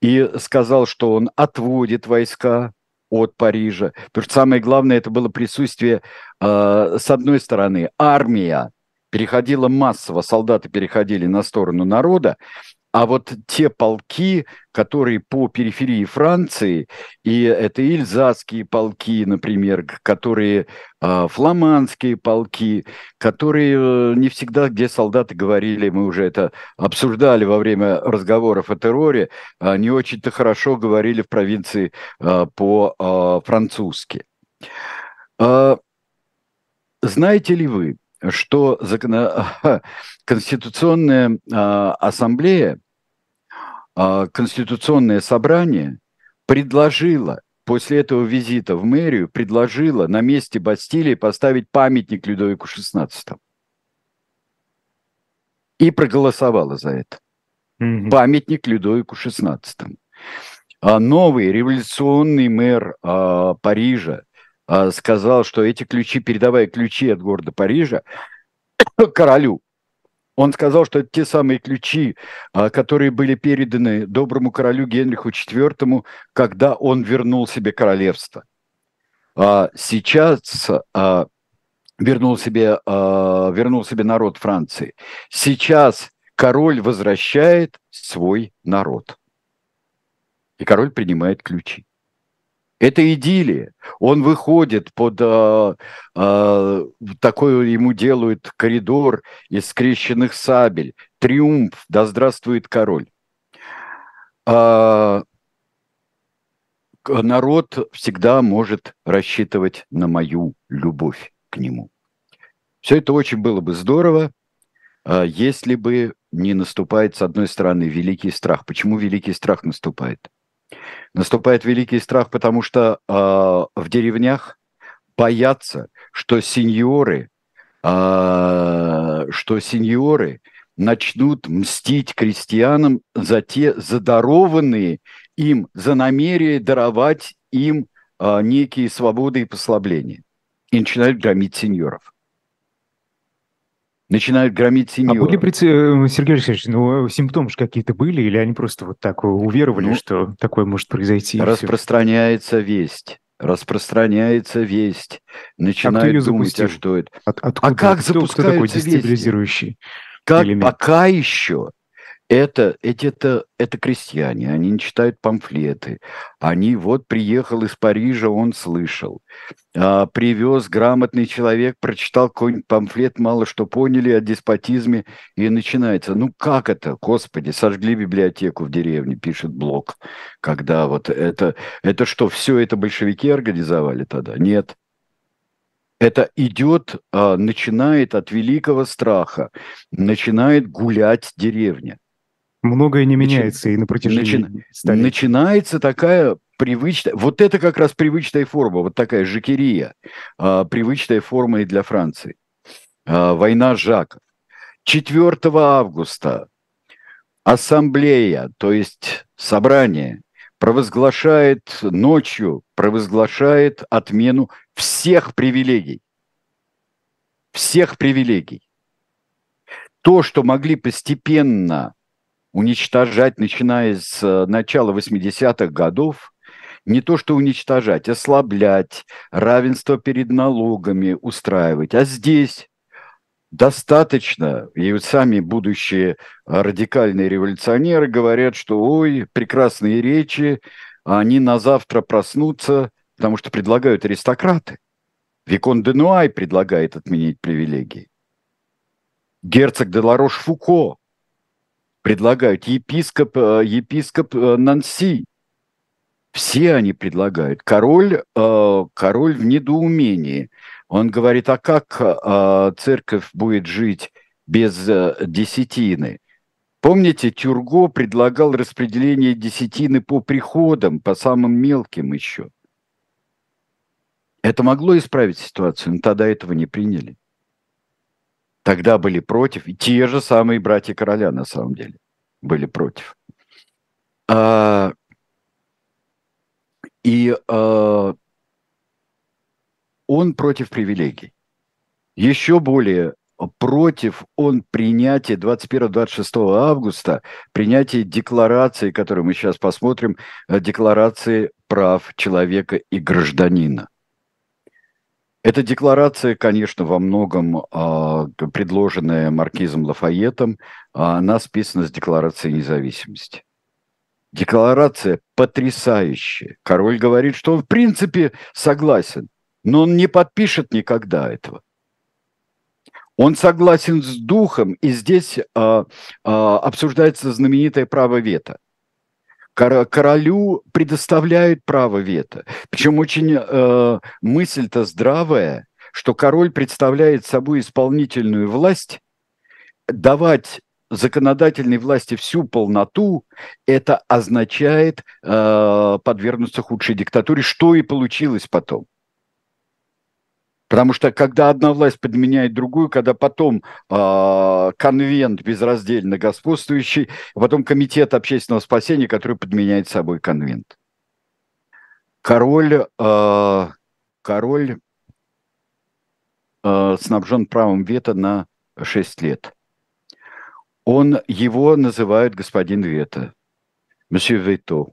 и сказал, что он отводит войска от Парижа. Потому что самое главное, это было присутствие, э, с одной стороны, армия, переходила массово, солдаты переходили на сторону народа, а вот те полки, которые по периферии Франции, и это ильзасские полки, например, которые э, фламандские полки, которые э, не всегда, где солдаты говорили, мы уже это обсуждали во время разговоров о терроре, э, не очень-то хорошо говорили в провинции э, по-французски. Э, знаете ли вы, что закон... [LAUGHS] Конституционная а, ассамблея, а, Конституционное собрание предложило после этого визита в мэрию, предложило на месте Бастилии поставить памятник Людовику XVI. И проголосовало за это. Mm-hmm. Памятник Людовику XVI. А новый революционный мэр а, Парижа сказал, что эти ключи, передавая ключи от города Парижа королю, он сказал, что это те самые ключи, а, которые были переданы доброму королю Генриху IV, когда он вернул себе королевство. А сейчас вернул себе, вернул себе народ Франции. Сейчас король возвращает свой народ. И король принимает ключи. Это идиллия. Он выходит под а, а, такой ему делают коридор из скрещенных сабель. Триумф, да здравствует король. А, народ всегда может рассчитывать на мою любовь к нему. Все это очень было бы здорово, а, если бы не наступает, с одной стороны, великий страх. Почему великий страх наступает? Наступает великий страх, потому что э, в деревнях боятся, что сеньоры, э, что сеньоры начнут мстить крестьянам за те задарованные им, за намерение даровать им э, некие свободы и послабления. И начинают громить сеньоров начинают громить сеньоров. А были, э, Сергей Алексеевич, ну, симптомы же какие-то были, или они просто вот так уверовали, ну, что такое может произойти? Распространяется весть. Распространяется весть. Начинают а думать, а что это. От, откуда, а как кто, запускаются кто такой дестабилизирующий как элемент? Пока еще это, эти, это, это крестьяне, они не читают памфлеты. Они вот приехал из Парижа, он слышал. А, привез грамотный человек, прочитал какой-нибудь памфлет, мало что поняли о деспотизме, и начинается. Ну как это, господи, сожгли библиотеку в деревне, пишет Блок. Когда вот это, это что, все это большевики организовали тогда? Нет это идет, а, начинает от великого страха, начинает гулять деревня. Многое не меняется Начи... и на протяжении Начи... столетий. Начинается такая привычная, вот это как раз привычная форма, вот такая жакерия, а, привычная форма и для Франции. А, война Жаков. 4 августа ассамблея, то есть собрание, провозглашает ночью, провозглашает отмену всех привилегий. Всех привилегий. То, что могли постепенно уничтожать, начиная с э, начала 80-х годов, не то что уничтожать, ослаблять, равенство перед налогами устраивать. А здесь достаточно, и вот сами будущие радикальные революционеры говорят, что ой, прекрасные речи, они на завтра проснутся, потому что предлагают аристократы. Викон де Нуай предлагает отменить привилегии. Герцог де Ларош Фуко предлагают епископ, э, епископ э, Нанси. Все они предлагают. Король, э, король в недоумении. Он говорит, а как церковь будет жить без десятины? Помните, Тюрго предлагал распределение десятины по приходам, по самым мелким еще. Это могло исправить ситуацию, но тогда этого не приняли. Тогда были против, и те же самые братья короля на самом деле были против. А, и а, он против привилегий. Еще более против он принятия 21-26 августа, принятия декларации, которую мы сейчас посмотрим, э, декларации прав человека и гражданина. Эта декларация, конечно, во многом э, предложенная маркизом Лафаетом, она списана с Декларации независимости. Декларация потрясающая. Король говорит, что он в принципе согласен, но он не подпишет никогда этого. Он согласен с духом, и здесь э, э, обсуждается знаменитое право вето королю предоставляют право вето. Причем очень э, мысль-то здравая, что король представляет собой исполнительную власть, давать законодательной власти всю полноту, это означает э, подвергнуться худшей диктатуре, что и получилось потом. Потому что когда одна власть подменяет другую, когда потом э, конвент безраздельно господствующий, потом комитет общественного спасения, который подменяет собой конвент. Король, э, король э, снабжен правом вето на 6 лет. Он, его называют господин Вето, месье Вето.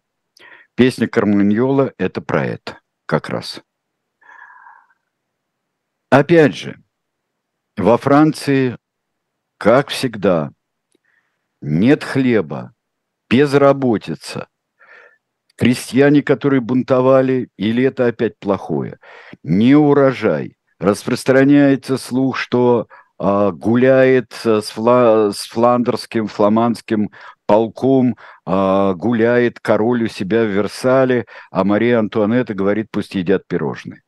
Песня Карманьола – это про это как раз. Опять же, во Франции, как всегда, нет хлеба, безработица. Крестьяне, которые бунтовали, или это опять плохое, не урожай. Распространяется слух, что а, гуляет с, фла, с фландерским, фламандским полком, а, гуляет король у себя в Версале, а Мария Антуанетта говорит, пусть едят пирожные.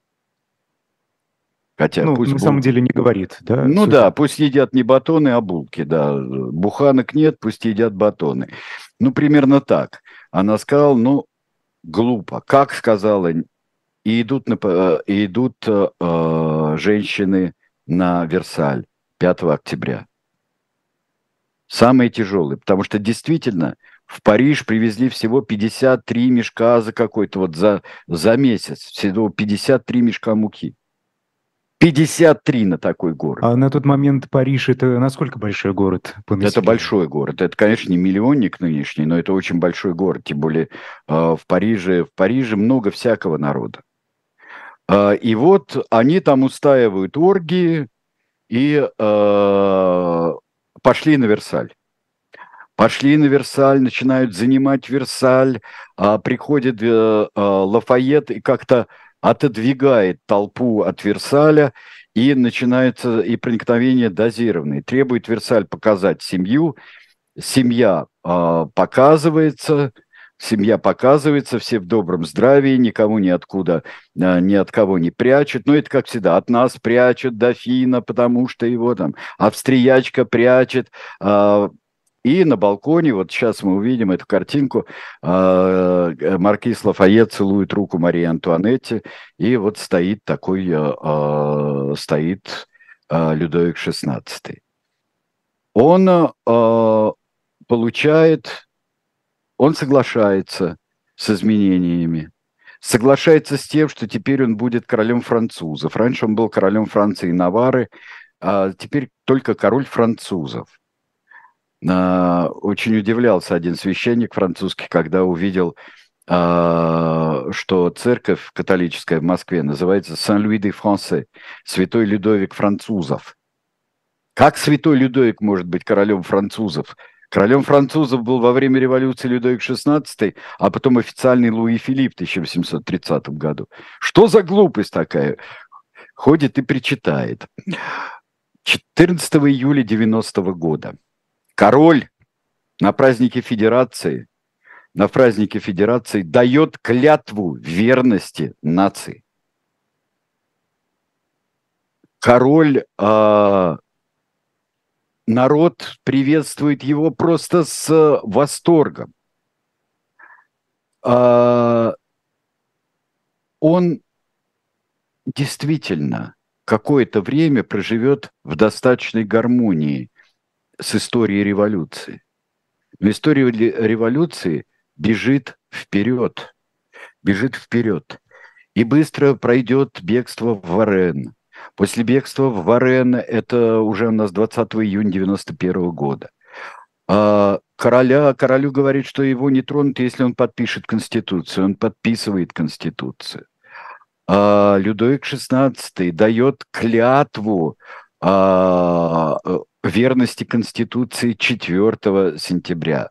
Хотя ну, пусть на бул... самом деле не говорит, да? Ну Суть... да, пусть едят не батоны, а булки, да. Буханок нет, пусть едят батоны. Ну, примерно так. Она сказала, ну, глупо. Как сказала, и идут, на, э, и идут э, женщины на Версаль 5 октября. Самые тяжелые, потому что действительно в Париж привезли всего 53 мешка за какой-то вот за, за месяц, всего 53 мешка муки. 53 на такой город. А на тот момент Париж это насколько большой город? По это большой город. Это, конечно, не миллионник нынешний, но это очень большой город. Тем более э, в Париже, в Париже много всякого народа. Э, и вот они там устаивают оргии и э, пошли на Версаль. пошли на Версаль, начинают занимать Версаль, приходит а, Лафайет и как-то отодвигает толпу от Версаля, и начинается и проникновение дозированное. Требует Версаль показать семью, семья э, показывается, семья показывается, все в добром здравии, никому ни откуда, э, ни от кого не прячут. Но это, как всегда, от нас прячут дофина, потому что его там австриячка прячет. Э, и на балконе, вот сейчас мы увидим эту картинку, э, маркиз Лафайет целует руку Марии Антуанетте, и вот стоит такой, э, стоит э, Людовик XVI. Он получает, он соглашается с изменениями, соглашается с тем, что теперь он будет королем французов. Раньше он был королем Франции и Навары, а теперь только король французов. А, очень удивлялся один священник французский, когда увидел, а, что церковь католическая в Москве называется Сан-Луи-де-Франсе, Святой Людовик французов. Как Святой Людовик может быть королем французов? Королем французов был во время революции Людовик XVI, а потом официальный Луи Филипп в 1830 году. Что за глупость такая? Ходит и причитает. 14 июля 90 года король на празднике Федерации, на празднике Федерации дает клятву верности нации. Король, э, народ приветствует его просто с восторгом. Э, он действительно какое-то время проживет в достаточной гармонии с историей революции. Но история революции бежит вперед, бежит вперед. И быстро пройдет бегство в Варен. После бегства в Варен, это уже у нас 20 июня 91 года. А короля, королю говорит, что его не тронут, если он подпишет Конституцию. Он подписывает Конституцию. А Людовик XVI дает клятву а, верности Конституции 4 сентября.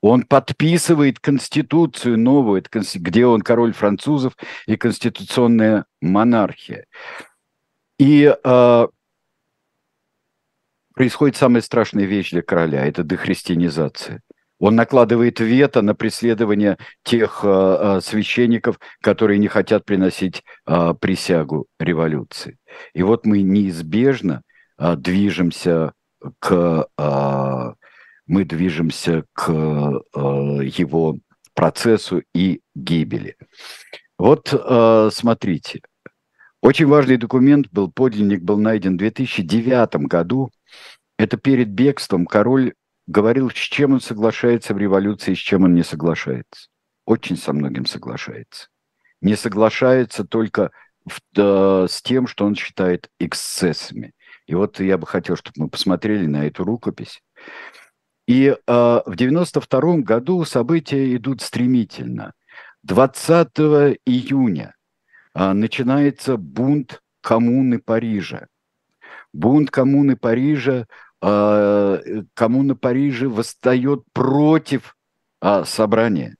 Он подписывает Конституцию новую, где он король французов и конституционная монархия. И э, происходит самая страшная вещь для короля – это дехристианизация. Он накладывает вето на преследование тех э, священников, которые не хотят приносить э, присягу революции. И вот мы неизбежно э, движемся к э, мы движемся к э, его процессу и гибели. Вот э, смотрите, очень важный документ был, подлинник был найден в 2009 году. Это перед бегством король говорил, с чем он соглашается в революции, с чем он не соглашается. Очень со многим соглашается. Не соглашается только в, э, с тем, что он считает эксцессами. И вот я бы хотел, чтобы мы посмотрели на эту рукопись. И э, в 92 году события идут стремительно. 20 июня э, начинается бунт коммуны Парижа. Бунт коммуны Парижа, э, коммуна Парижа восстает против э, собрания,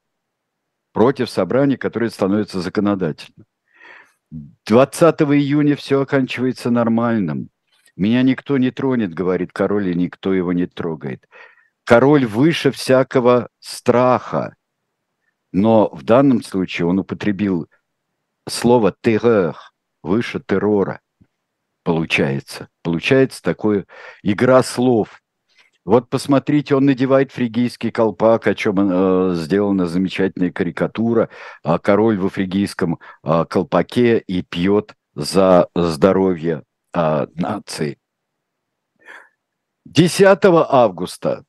против собрания, которое становится законодательным. 20 июня все оканчивается нормальным. Меня никто не тронет, говорит король, и никто его не трогает. Король выше всякого страха. Но в данном случае он употребил слово «террор», выше террора. Получается. Получается такое игра слов. Вот посмотрите, он надевает фригийский колпак, о чем э, сделана замечательная карикатура. А король во фригийском э, колпаке и пьет за здоровье а, нации. 10 августа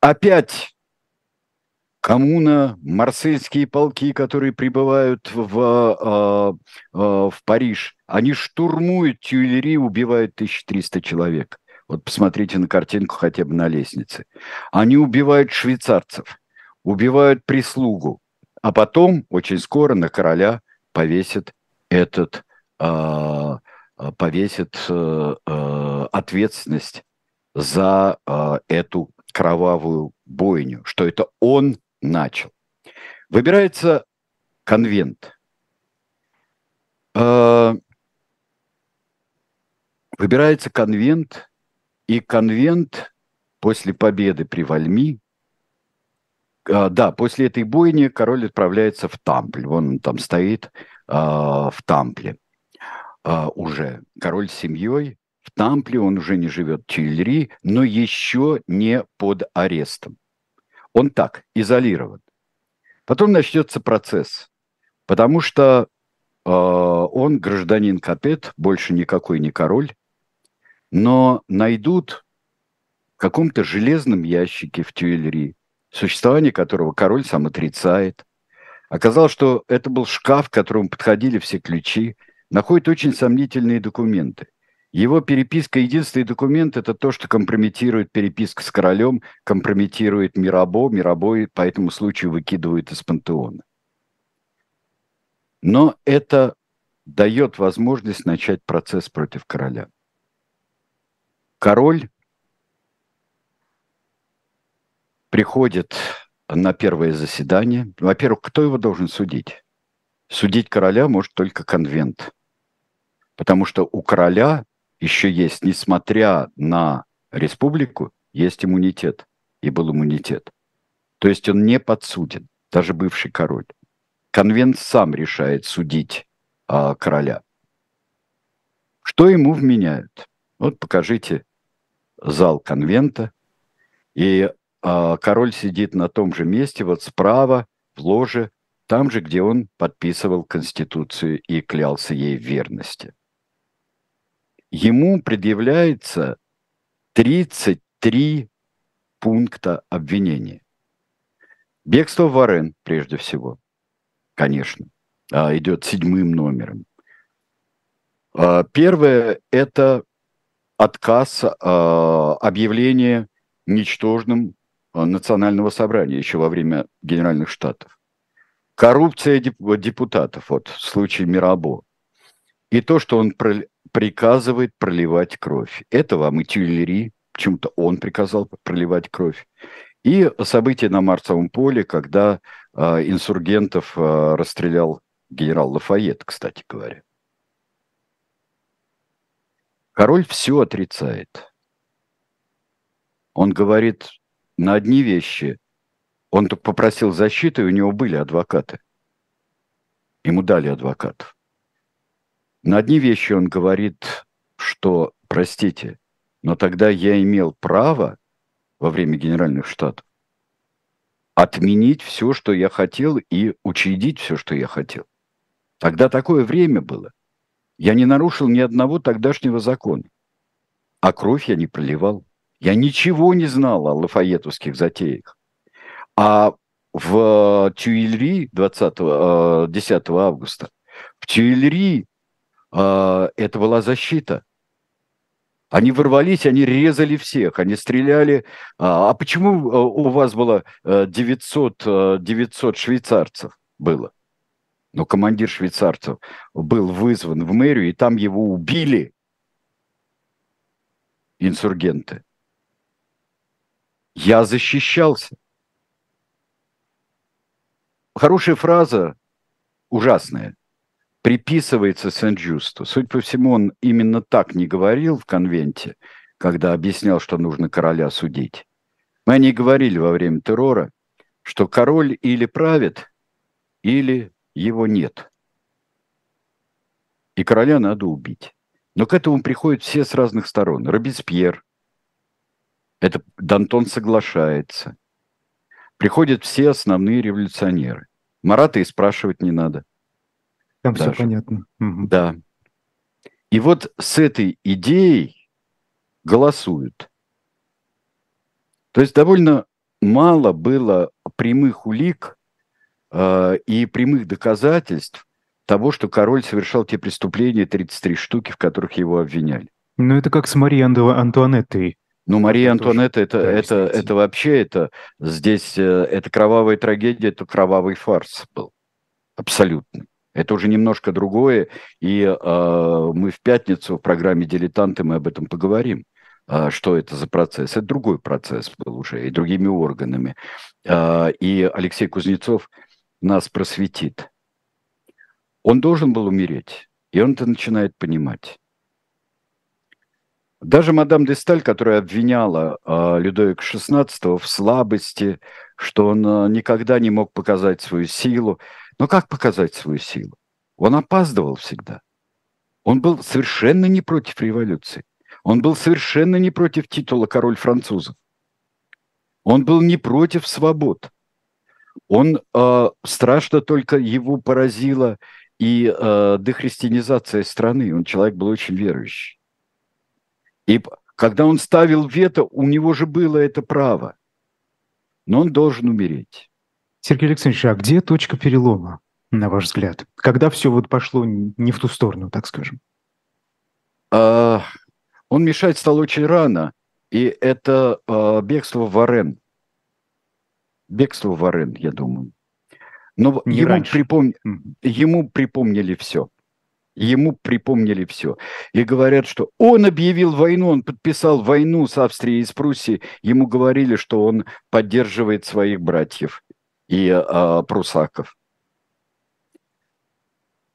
опять коммуна, марсельские полки, которые прибывают в, а, а, в Париж, они штурмуют Тюильри, убивают 1300 человек. Вот посмотрите на картинку хотя бы на лестнице. Они убивают швейцарцев, убивают прислугу, а потом очень скоро на короля повесят этот э, Э, повесит э, э, ответственность за эту кровавую бойню, что это он начал. Выбирается конвент. Э, выбирается конвент, и конвент после победы при Вальми, э, да, после этой бойни король отправляется в Тампль. Вон он там стоит э, в Тампле уже. Король семьей в Тампле, он уже не живет в Тюильри, но еще не под арестом. Он так, изолирован. Потом начнется процесс, потому что э, он гражданин Капет, больше никакой не король, но найдут в каком-то железном ящике в Тюильри, существование которого король сам отрицает. Оказалось, что это был шкаф, к которому подходили все ключи, находят очень сомнительные документы. Его переписка, единственный документ, это то, что компрометирует переписка с королем, компрометирует Мирабо, Мирабо по этому случаю выкидывают из пантеона. Но это дает возможность начать процесс против короля. Король приходит на первое заседание. Во-первых, кто его должен судить? Судить короля может только конвент. Потому что у короля еще есть, несмотря на республику, есть иммунитет. И был иммунитет. То есть он не подсуден, даже бывший король. Конвент сам решает судить а, короля. Что ему вменяют? Вот покажите зал конвента. И а, король сидит на том же месте, вот справа, в ложе, там же, где он подписывал Конституцию и клялся ей в верности ему предъявляется 33 пункта обвинения. Бегство в Варен, прежде всего, конечно, а, идет седьмым номером. А, первое – это отказ а, объявления ничтожным национального собрания еще во время Генеральных Штатов. Коррупция депутатов, вот в случае Мирабо. И то, что он приказывает проливать кровь. Это вам и Тюильри, почему-то он приказал проливать кровь. И события на Марсовом поле, когда э, инсургентов э, расстрелял генерал Лафайет, кстати говоря. Король все отрицает. Он говорит на одни вещи. Он попросил защиты, и у него были адвокаты. Ему дали адвокатов. На одни вещи он говорит, что, простите, но тогда я имел право во время Генеральных Штатов отменить все, что я хотел, и учредить все, что я хотел. Тогда такое время было. Я не нарушил ни одного тогдашнего закона. А кровь я не проливал. Я ничего не знал о лафаетовских затеях. А в Тюильри 20, 10 э, августа, в Тюильри это была защита. Они ворвались, они резали всех, они стреляли. А, а почему а, у вас было 900, 900 швейцарцев было? Но командир швейцарцев был вызван в мэрию, и там его убили инсургенты. Я защищался. Хорошая фраза, ужасная приписывается Сен-Джусту. Суть по всему, он именно так не говорил в конвенте, когда объяснял, что нужно короля судить. Мы не говорили во время террора, что король или правит, или его нет. И короля надо убить. Но к этому приходят все с разных сторон. Робеспьер, это Дантон соглашается. Приходят все основные революционеры. Марата и спрашивать не надо. Там даже. все понятно. Угу. Да. И вот с этой идеей голосуют. То есть довольно мало было прямых улик э, и прямых доказательств того, что король совершал те преступления, 33 штуки, в которых его обвиняли. Ну, это как с Марией Антуанеттой. Ну, Мария Антуанетта, это, это, это, это вообще, это здесь, э, это кровавая трагедия, это кровавый фарс был. Абсолютно. Это уже немножко другое, и э, мы в пятницу в программе «Дилетанты» мы об этом поговорим. а, что это за процесс. Это другой процесс был уже и другими органами. А, и Алексей Кузнецов нас просветит. Он должен был умереть, и он это начинает понимать. Даже мадам де Сталь, которая обвиняла Людовика XVI в слабости, что он никогда не мог показать свою силу. Но как показать свою силу? Он опаздывал всегда. Он был совершенно не против революции. Он был совершенно не против титула король французов. Он был не против свобод. Он э, страшно только его поразила и э, дехристианизация страны. Он человек был очень верующий. И когда он ставил вето, у него же было это право. Но он должен умереть. Сергей Александрович, а где точка перелома, на ваш взгляд? Когда все вот пошло не в ту сторону, так скажем? А, он мешать стал очень рано, и это а, бегство в Арен. Бегство в Арен, я думаю. Но ему, припом... ему припомнили все. Ему припомнили все. И говорят, что он объявил войну, он подписал войну с Австрией и с Пруссией. Ему говорили, что он поддерживает своих братьев и а, прусаков.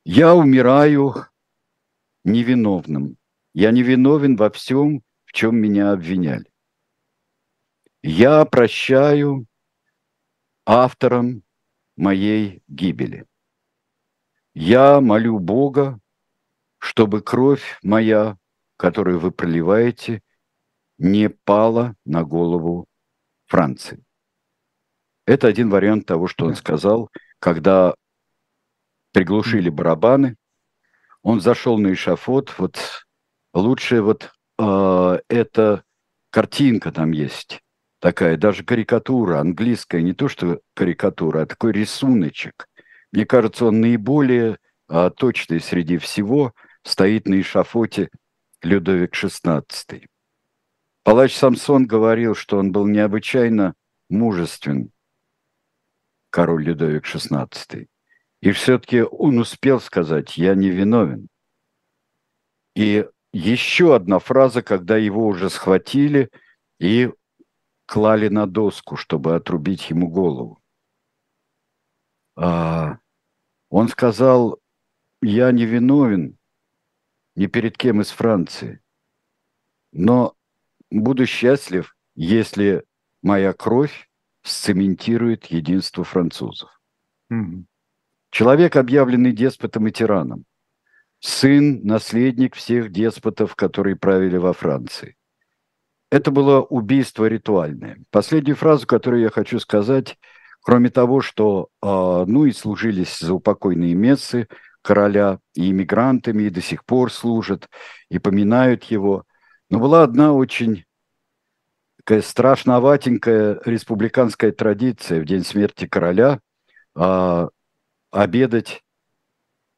Я умираю невиновным. Я невиновен во всем, в чем меня обвиняли. Я прощаю авторам моей гибели. Я молю Бога, чтобы кровь моя, которую вы проливаете, не пала на голову Франции. Это один вариант того, что он сказал, когда приглушили барабаны, он зашел на эшафот, вот лучше вот э, эта картинка там есть, такая, даже карикатура английская, не то что карикатура, а такой рисуночек. Мне кажется, он наиболее э, точный среди всего – стоит на эшафоте Людовик XVI. Палач Самсон говорил, что он был необычайно мужествен, король Людовик XVI. И все-таки он успел сказать «я не виновен». И еще одна фраза, когда его уже схватили и клали на доску, чтобы отрубить ему голову. А, он сказал, я не виновен, ни перед кем из Франции. Но буду счастлив, если моя кровь сцементирует единство французов. Mm-hmm. Человек, объявленный деспотом и тираном, сын, наследник всех деспотов, которые правили во Франции. Это было убийство ритуальное. Последнюю фразу, которую я хочу сказать, кроме того, что, э, ну и служились за упокойные мессы, короля и иммигрантами, и до сих пор служат, и поминают его. Но была одна очень такая страшноватенькая республиканская традиция в день смерти короля а, обедать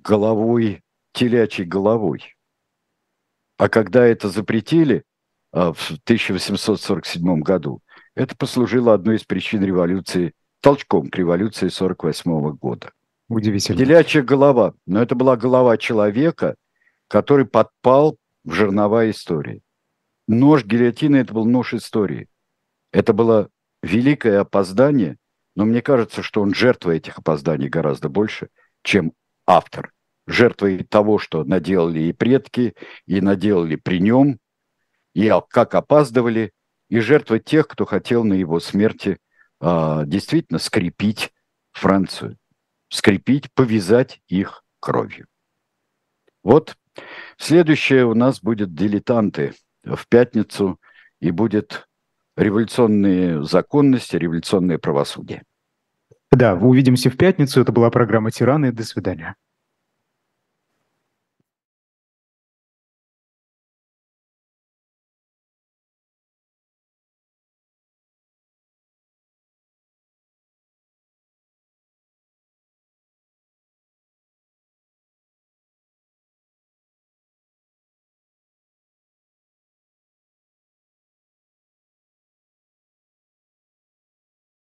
головой, телячьей головой. А когда это запретили а, в 1847 году, это послужило одной из причин революции, толчком к революции 1948 года. Удивительно. Телячья голова. Но это была голова человека, который подпал в жернова истории. Нож гильотины – это был нож истории. Это было великое опоздание, но мне кажется, что он жертва этих опозданий гораздо больше, чем автор. Жертвой того, что наделали и предки, и наделали при нем, и как опаздывали, и жертва тех, кто хотел на его смерти а, действительно скрепить Францию скрепить, повязать их кровью. Вот следующее у нас будет «Дилетанты» в пятницу, и будет революционные законности, революционное правосудие. Да, увидимся в пятницу. Это была программа «Тираны». До свидания.